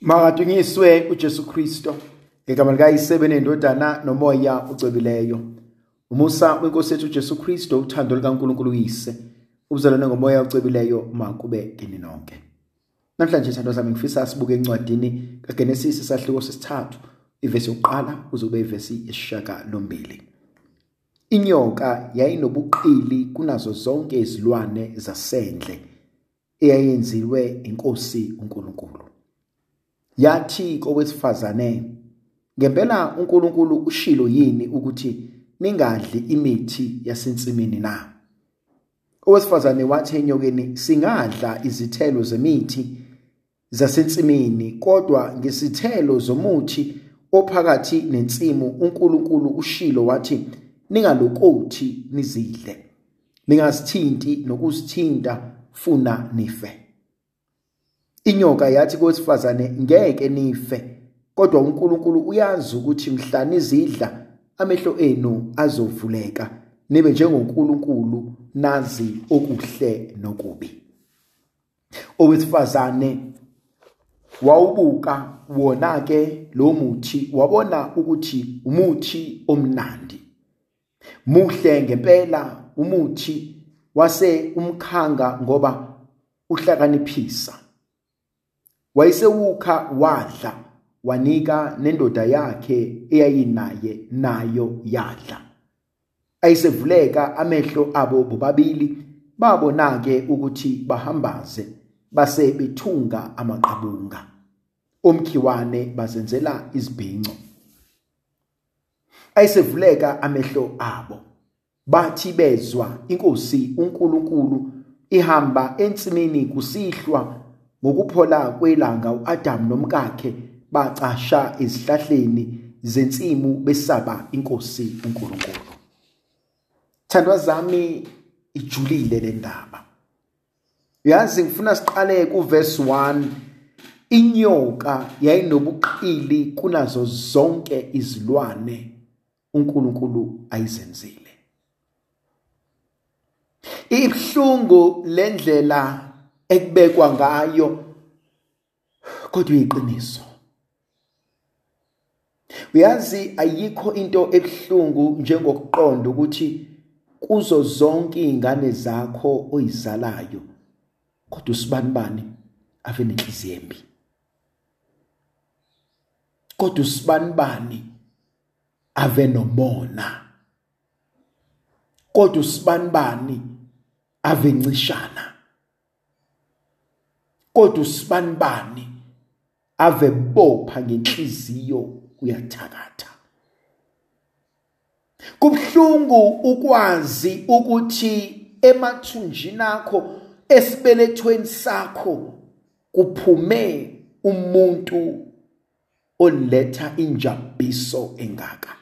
Makadunyiswe uJesu Kristo ngegama likayisebe nendodana nomoya ucebileyo. Umusa wenkosi yethu uJesu Kristo uthando likaNkulunkulu uyise. Ubuzalwane ngomoya ucebileyo makube kini nonke. Namhlanje thando zami ngifisa sibuke encwadini kaGenesis isahluko sesithathu ivesi yokuqala kuze kube ivesi yesishaka lombili. Inyoka yayinobuqili kunazo zonke izilwane zasendle eyayenziwe inkosi uNkulunkulu. Yathi kowesifazane ngempela uNkulunkulu ushilo yini ukuthi ningadli imithi yasensimini na? Owesifazane wathi enyokeni singadla izithelo zemithi zasensimini kodwa ngesithelo zomuthi ophakathi nensimu uNkulunkulu ushilo wathi ningalokothi nizidle ningazithinti nokuzithinta funa nife Inyoka yathi kowesifazane ngeke nife. Kodwa uNkulunkulu uyazi ukuthi mhla nizidla amehlo enu azovuleka. Nibe njengoNkulunkulu nazi okuhle nokubi. Owesifazane wawubuka wona ke lo muthi wabona ukuthi umuthi omnandi. Muhle ngempela umuthi wase umkhanga ngoba uhlakaniphisa. Wayesewukha wadla wanika nendoda yakhe eyayinaye nayo yadla. Ayisevuleka amehlo abo bobabili babona ke ukuthi bahambaze base bethunga amaqabunga. Omkhiwane bazenzela izibhinco. Ayisevuleka amehlo abo bathi bezwa inkosi uNkulunkulu ihamba ensimini kusihlwa ngokuphola kwelanga uAdam nomkakhe bacasha ezihlahleni zensimu besaba inkosi uNkulunkulu. Thandwa zami ijulile le ndaba. Yazi ngifuna siqale kuverse 1 Inyoka yayinobuqili kunazo zonke izilwane uNkulunkulu ayizenzile. Ibhlungu lendlela ekubekwa ngayo kodwa iqiniso uyazi ayikho into ebhlungu njengokuqonda ukuthi kuzo zonke izingane zakho oyizalayo kodwa usibanibani ave nenhliziyo embi? Kodwa usibanibani ave nomona? Kodwa usibanibani ave ncishana? Kodwa usibanibani ave bopha ngenhliziyo uyathakatha. Kubhlungu ukwazi ukuthi emathunjini akho esibelethweni sakho kuphume umuntu oletha injabiso engaka.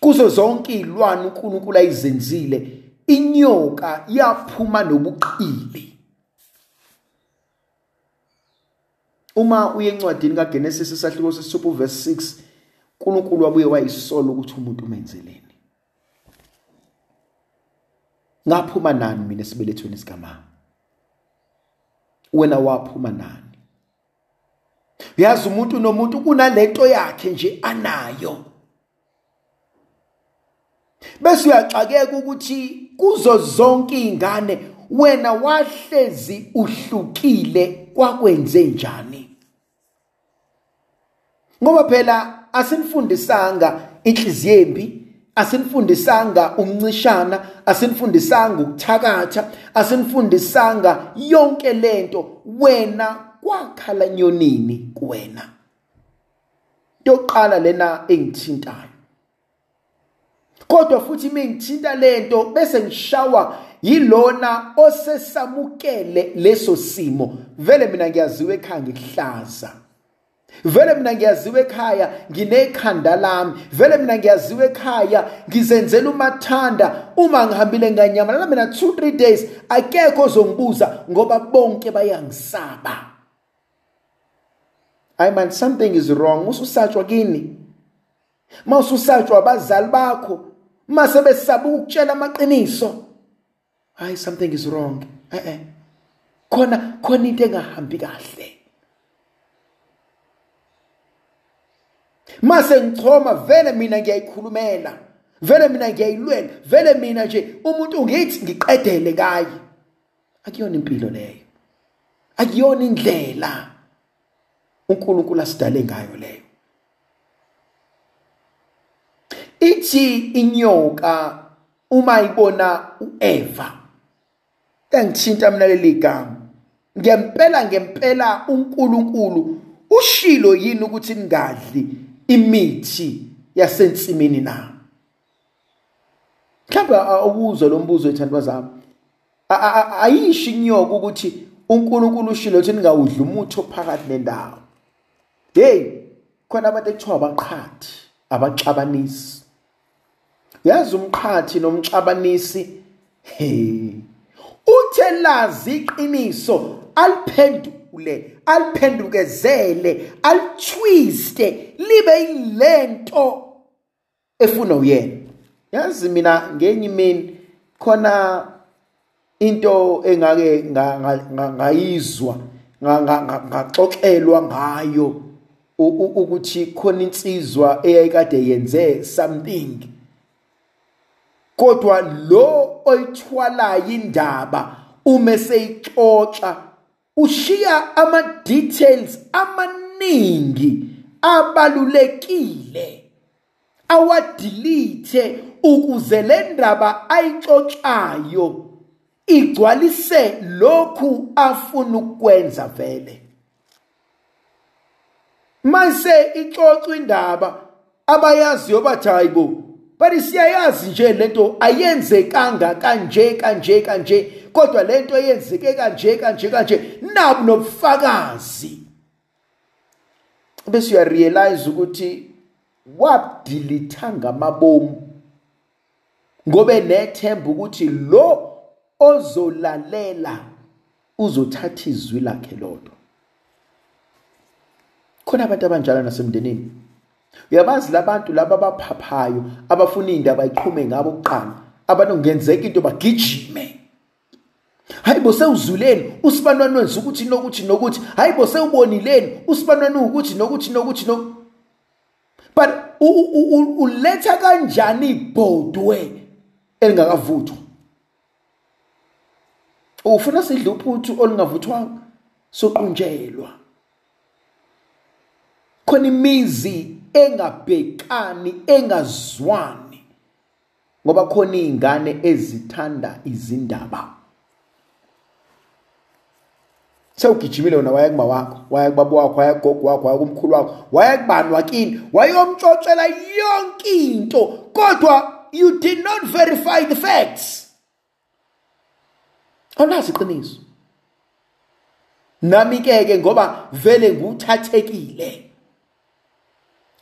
Kuzo zonke izilwane uNkulunkulu ayizenzile inyoka yaphuma nobuqili. Uma uye encwadini kaGenesis isahluko sesithupha verse 6 uNkulunkulu wabuye wayisola ukuthi umuntu umenzeleni. Ngaphuma nani mina esibelethweni sikamama? Wena waphuma nani? Uyazi umuntu nomuntu kunalento yakhe nje anayo. Bese uyaxakeka ukuthi kuzo zonke izingane wena wahlezi uhlukile kwakwenze njani? Ngoba phela asinifundisanga inhliziyo embi asinifundisanga umncishana asinifundisanga ukuthakatha asinifundisanga yonke lento. Wena kwakhala nyonini kuwena? Yokuqala lena engithintayo. Kodwa futhi mengithinta lento bese ngishawa yilona osesamukele leso simo. Vele mina ngiyaziwa ekhaya ngikuhlaza vele mina ngiyaziwa ekhaya nginekhanda lami. Vele mina ngiyaziwa ekhaya ngizenzela umathanda uma ngihambile nganyamalala mina 2 3 days akekho ozongibuza ngoba bonke bayangisaba. I man something is wrong. Ususatshwa kini? Mawususatshwa abazali bakho uma sebesaba ukutshela amaqiniso. Hayi something is wrong. Eh eh khona khona into engahambi kahle. Mase ngichoma vele mina ngiyayikhulumela vele mina ngiyayilwela vele mina nje umuntu ngithi ngiqedele kaye akuyona impilo leyo. Akuyona indlela uNkulunkulu asidale ngayo leyo. Ithi inyoka uma ibona uEva engithinta mina leli gama. Ngempela ngempela uNkulunkulu ushilo yini ukuthi ningadli imithi yasensimini na? Mhlawumbe awuzwe lo mbuzo ethandwa zami. Ayisho inyoka ukuthi uNkulunkulu ushilo ukuthi ningawudli umuthi ophakathi nendawo? Hey khona abantu ekuthiwa abaqhathi abaxabanisi. Yazi umqhathi nomxabanisi uthe lazi iqiniso aliphendule aliphendukezele alitwiste libe yilento efuna uyena. Yazi mina ngenye imini khona into engake ngayizwa ngaxoxelwa ngayo ukuthi khona insizwa eyayikade yenze something. Kodwa lo oyithwalayo indaba uma seyixoxa ushiya ama details amaningi abalulekile awadelete ukuze le ndaba ayixoxayo igcwalise lokhu afuna ukwenza vele. Mase ixoxa indaba abayaziyo bathi hayibo bathi siyayazi nje lento ayenzekanga kanje kanje kanje. Kodwa lento yenzeke kanje kanje kanje nabu nobufakazi. Bese uyarealize ukuthi wabdilitha ngamabomu. Ngobe nethemba ukuthi lo ozolalela uzothatha izwi lakhe lodwa. Khona abantu abanjalo nasemndenini. Uyabazi labantu laba abaphaphayo abafuna indaba iqhume ngabo kuqala abantu kungenzeka into bagijime. Hayi bo sewuzuleni usibanwane wenza ukuthi nokuthi nokuthi. Hayi bo sewubonileni usibanwane ukuthi nokuthi nokuthi no. But uletha kanjani ibhodwe elingakavuthwa? Ufuna sidle uphuthu olungavuthwanga? Soqunjelwa. Khona imizi engabhekani engazwani ngoba khona izingane ezithanda izindaba. Sewugijimile wena waya kuma wakho waya kubaba wakho waya kugogo wakho waya kumkhulu wakho waya kubani wakini wayomtshotshela yonke into kodwa you did not verify the facts. Awulazi iqiniso? Nami ke ke ngoba vele nguthathekile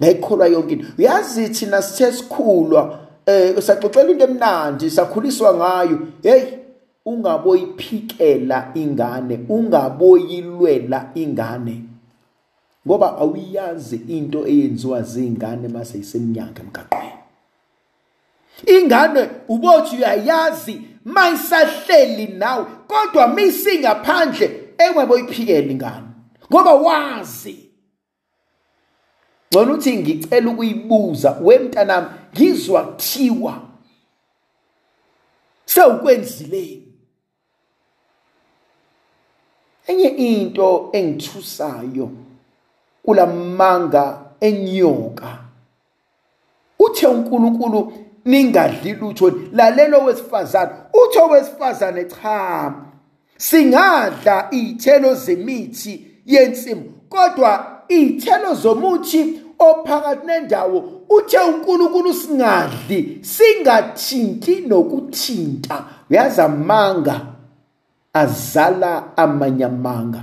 ngayikholwa yonke into. Uyazi thina sithe sikhulwa eh saxoxela into emnandi sakhuliswa ngayo. Hey ungaboyiphikela ingane ungaboyilwela ingane. Ngoba awuyazi into eyenziwa zingane mase iseminyaka emgaqweni. Ingane ubothi uyayazi mayisahleli nawe kodwa misingaphandle engaboyiphikela ingane. Ngoba wazi. Ngcono uthi ngicela ukuyibuza wemntanami ngizwa kuthiwa sewukwenzileni enye into engithusayo kulamanga enyoka. Uthe uNkulunkulu ningadli lutho lalelo wesifazane utho wesifazane cha singadla izithelo zemithi yensimu kodwa izithelo zomuthi ophakathi nendawo uthe uNkulunkulu singadli singathinti nokuthinta. Uyazi amanga azala amanye amanga.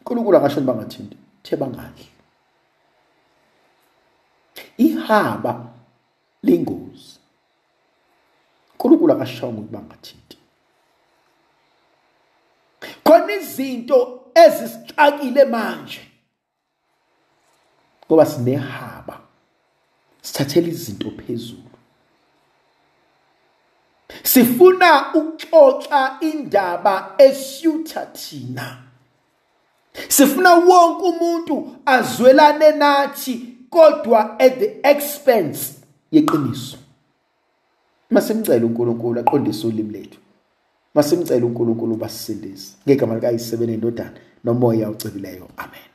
uNkulunkulu angasho bangathinti the bangadli. Ihaba lingozi. uNkulunkulu akashongo ukuthi bangathinti khona izinto ezisixakile manje. Ngoba sinehaba sithathela izinto phezulu. Sifuna ukuxoxa indaba esiyutha thina. Sifuna wonke umuntu azwelane nathi kodwa at the expense yeqiniso. Masimcela uNkulunkulu aqondise ulimi lethu. Masimcela uNkulunkulu basisindise ngegama likaYisebene indodana nomoya ocebileyo amen.